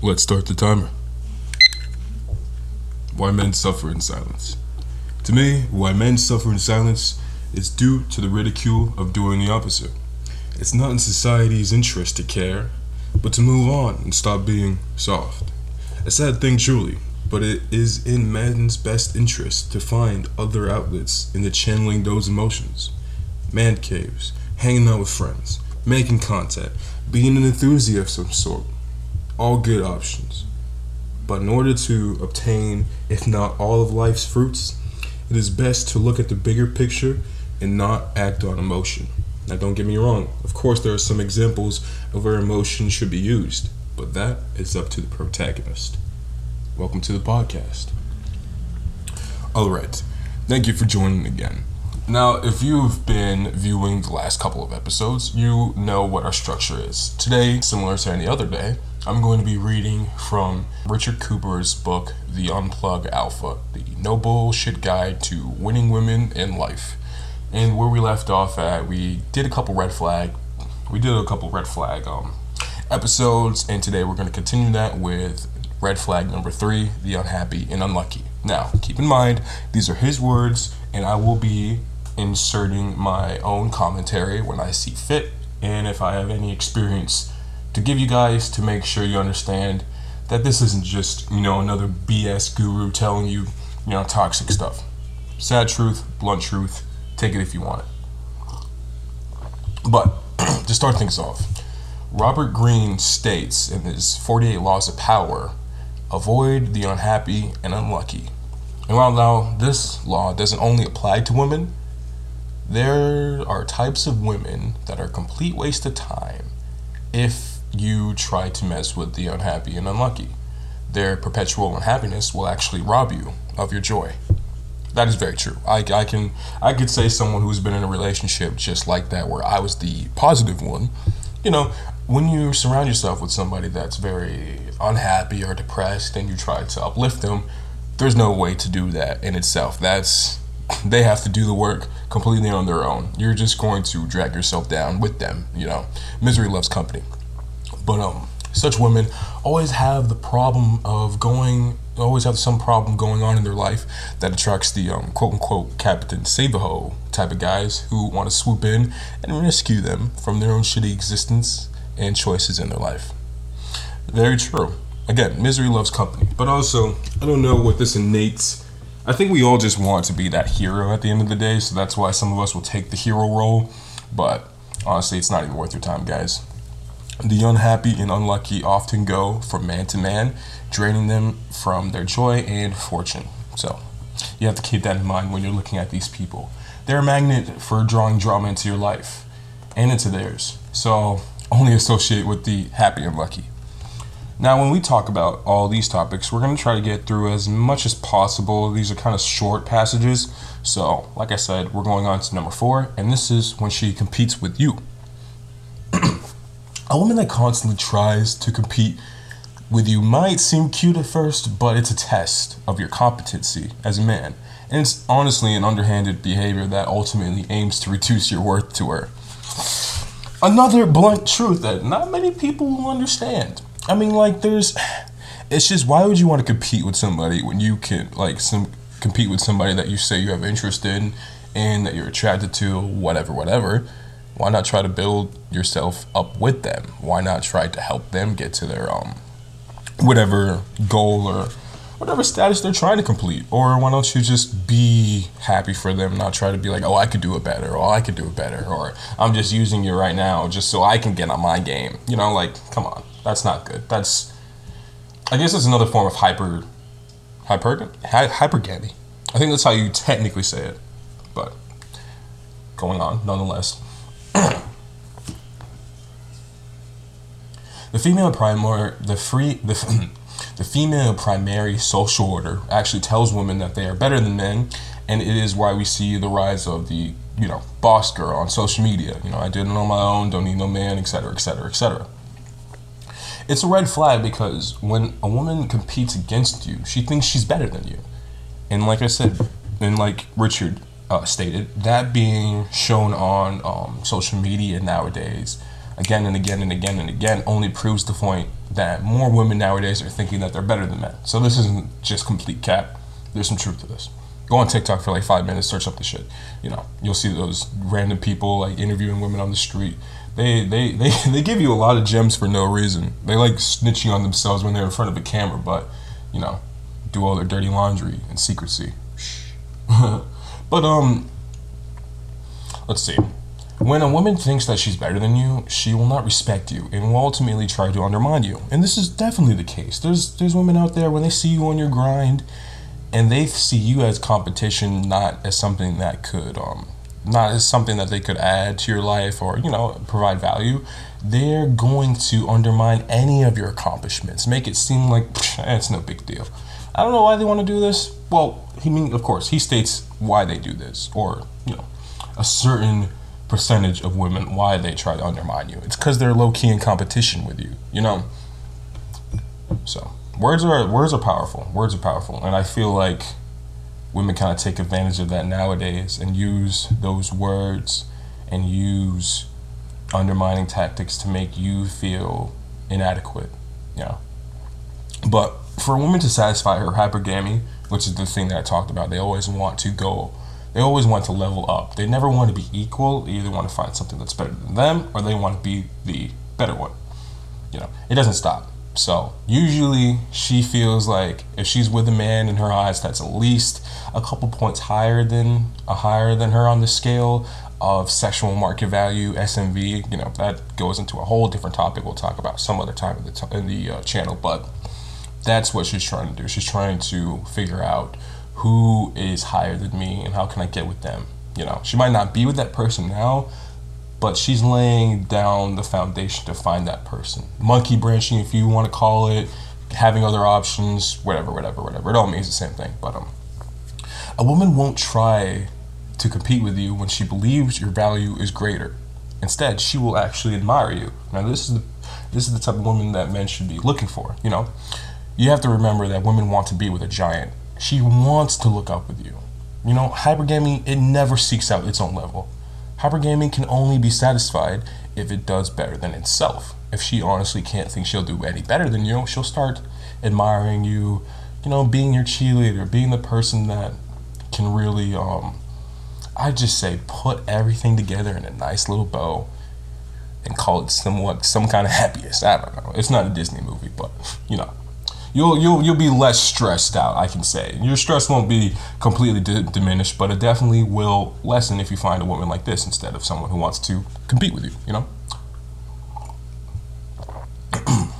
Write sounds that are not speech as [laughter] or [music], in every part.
Let's start the timer. Why men suffer in silence. To me, why men suffer in silence is due to the ridicule of doing the opposite. It's not in society's interest to care, but to move on and stop being soft. A sad thing, truly, but it is in men's best interest to find other outlets into channeling those emotions. Man caves, hanging out with friends, making content, being an enthusiast of some sort. All good options. But in order to obtain, if not all of life's fruits, it is best to look at the bigger picture and not act on emotion. Now, don't get me wrong, of course, there are some examples of where emotion should be used, but that is up to the protagonist. Welcome to the podcast. All right, thank you for joining again. Now, if you've been viewing the last couple of episodes, you know what our structure is. Today, similar to any other day, I'm going to be reading from Richard Cooper's book, The Unplugged Alpha, the no bullshit guide to winning women in life. And where we left off at, we did a couple red flag, we did a couple red flag um, episodes, and today we're going to continue that with red flag number three, the unhappy and unlucky. Now, keep in mind, these are his words, and I will be inserting my own commentary when I see fit, and if I have any experience to give you guys to make sure you understand that this isn't just, you know, another BS guru telling you, you know, toxic stuff. Sad truth, blunt truth, take it if you want it. But [clears throat] to start things off, Robert Greene states in his 48 Laws of Power avoid the unhappy and unlucky. And while now this law doesn't only apply to women, there are types of women that are complete waste of time if you try to mess with the unhappy and unlucky. Their perpetual unhappiness will actually rob you of your joy. That is very true. I, I can I could say someone who's been in a relationship just like that where I was the positive one. You know, when you surround yourself with somebody that's very unhappy or depressed and you try to uplift them, there's no way to do that in itself. That's [laughs] they have to do the work completely on their own. You're just going to drag yourself down with them, you know. Misery loves company. But um, such women always have the problem of going, always have some problem going on in their life that attracts the um, quote unquote Captain Save-A-Ho type of guys who want to swoop in and rescue them from their own shitty existence and choices in their life. Very true. Again, misery loves company. But also, I don't know what this innate. I think we all just want to be that hero at the end of the day, so that's why some of us will take the hero role. But honestly, it's not even worth your time, guys. The unhappy and unlucky often go from man to man, draining them from their joy and fortune. So, you have to keep that in mind when you're looking at these people. They're a magnet for drawing drama into your life and into theirs. So, only associate with the happy and lucky. Now, when we talk about all these topics, we're going to try to get through as much as possible. These are kind of short passages. So, like I said, we're going on to number four, and this is when she competes with you a woman that constantly tries to compete with you might seem cute at first, but it's a test of your competency as a man. And it's honestly an underhanded behavior that ultimately aims to reduce your worth to her. Another blunt truth that not many people will understand. I mean, like, there's. It's just, why would you want to compete with somebody when you can, like, some compete with somebody that you say you have interest in and that you're attracted to, whatever, whatever? Why not try to build yourself up with them? Why not try to help them get to their um whatever goal or whatever status they're trying to complete? Or why don't you just be happy for them, not try to be like, oh, I could do it better, or I could do it better, or I'm just using you right now just so I can get on my game. You know, like, come on, that's not good. That's, I guess it's another form of hyper, hyper, hypergamy. I think that's how you technically say it, but going on nonetheless. The female primary, the free, the, [laughs] the female primary social order actually tells women that they are better than men, and it is why we see the rise of the you know boss girl on social media. You know, I did it on my own, don't need no man, etc., etc., etc. It's a red flag because when a woman competes against you, she thinks she's better than you, and like I said, and like Richard uh, stated, that being shown on um, social media nowadays again and again and again and again only proves the point that more women nowadays are thinking that they're better than men. So this isn't just complete cap. There's some truth to this. Go on TikTok for like five minutes, search up the shit. You know, you'll see those random people like interviewing women on the street. They, they, [laughs] they, they give you a lot of gems for no reason. They like snitching on themselves when they're in front of a camera, but, you know, do all their dirty laundry in secrecy. [laughs] but, um, let's see. When a woman thinks that she's better than you, she will not respect you and will ultimately try to undermine you. And this is definitely the case. There's there's women out there when they see you on your grind and they see you as competition, not as something that could um not as something that they could add to your life or, you know, provide value, they're going to undermine any of your accomplishments, make it seem like it's no big deal. I don't know why they want to do this. Well, he mean of course, he states why they do this or, you know, a certain percentage of women why they try to undermine you. It's because they're low key in competition with you, you know. So words are words are powerful. Words are powerful, and I feel like women kind of take advantage of that nowadays and use those words and use undermining tactics to make you feel inadequate. Yeah. But for a woman to satisfy her hypergamy, which is the thing that I talked about, they always want to go they always want to level up. They never want to be equal. They either want to find something that's better than them or they want to be the better one. You know, it doesn't stop. So usually she feels like if she's with a man in her eyes that's at least a couple points higher than a higher than her on the scale of sexual market value SMV. You know that goes into a whole different topic. We'll talk about some other time in the t- in the uh, channel, but that's what she's trying to do. She's trying to figure out who is higher than me and how can I get with them. You know, she might not be with that person now, but she's laying down the foundation to find that person. Monkey branching, if you want to call it, having other options, whatever, whatever, whatever. It all means the same thing. But um, a woman won't try to compete with you when she believes your value is greater. Instead, she will actually admire you. Now, this is the this is the type of woman that men should be looking for. You know, you have to remember that women want to be with a giant. She wants to look up with you. You know, hypergamy it never seeks out its own level. Hypergamy can only be satisfied if it does better than itself. If she honestly can't think she'll do any better than you, she'll start admiring you, you know, being your cheerleader, being the person that can really, um, I just say, put everything together in a nice little bow and call it somewhat some kind of [laughs] happiness. I don't know. It's not a Disney movie, but you know you'll you'll you'll be less stressed out. I can say your stress won't be completely di- diminished, but it definitely will lessen if you find a woman like this instead of someone who wants to compete with you. You know. [clears throat]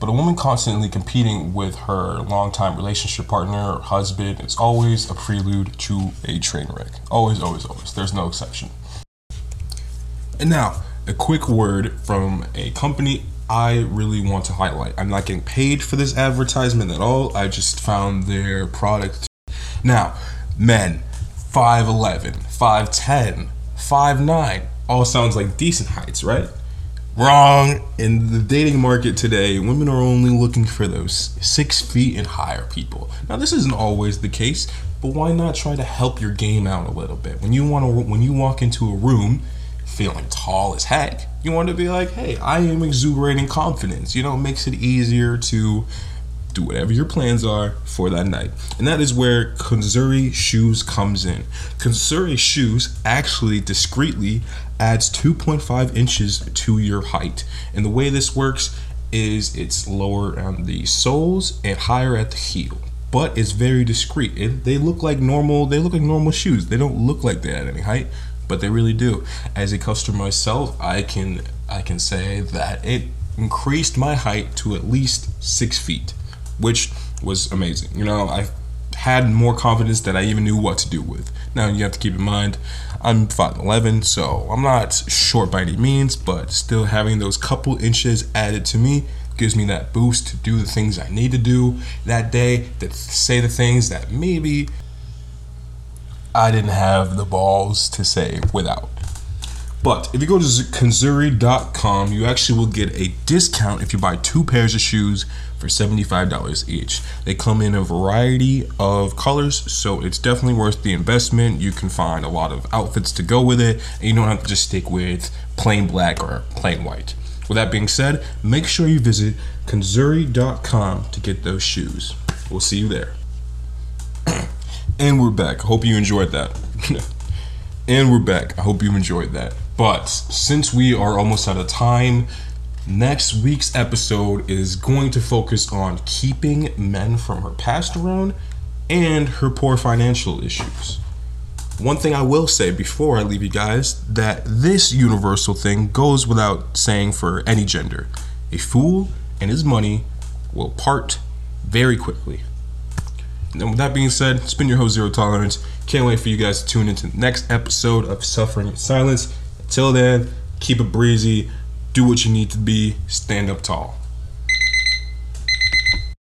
but a woman constantly competing with her longtime relationship partner or husband is always a prelude to a train wreck. Always, always, always. There's no exception. And now, a quick word from a company I really want to highlight. I'm not getting paid for this advertisement at all. I just found their product. Now, men, 5'11, 5'10, 5'9, all sounds like decent heights, right? Wrong. In the dating market today, women are only looking for those six feet and higher people. Now, this isn't always the case, but why not try to help your game out a little bit? When you want to, when you walk into a room feeling tall as heck. You want to be like, hey, I am exuberating confidence. You know, it makes it easier to do whatever your plans are for that night. And that is where Konzuri Shoes comes in. Konzuri Shoes actually discreetly adds 2.5 inches to your height. And the way this works is it's lower on the soles and higher at the heel. But it's very discreet. It, they look like normal. They look like normal shoes. They don't look like they add any height but they really do. As a customer myself, I can I can say that it increased my height to at least six feet, which was amazing. You know, I had more confidence that I even knew what to do with. Now you have to keep in mind, I'm 5'11, so I'm not short by any means, but still having those couple inches added to me gives me that boost to do the things I need to do that day, to say the things that maybe I didn't have the balls to say without. But if you go to kanzuri.com, you actually will get a discount if you buy two pairs of shoes for $75 each. They come in a variety of colors, so it's definitely worth the investment. You can find a lot of outfits to go with it, and you don't have to just stick with plain black or plain white. With that being said, make sure you visit kanzuri.com to get those shoes. We'll see you there. And we're back. Hope you enjoyed that. [laughs] and we're back. I hope you enjoyed that. But since we are almost out of time, next week's episode is going to focus on keeping men from her past around and her poor financial issues. One thing I will say before I leave you guys that this universal thing goes without saying for any gender. A fool and his money will part very quickly. And with that being said, it's been your host Zero Tolerance. Can't wait for you guys to tune into the next episode of Suffering in Silence. Until then, keep it breezy, do what you need to be, stand up tall.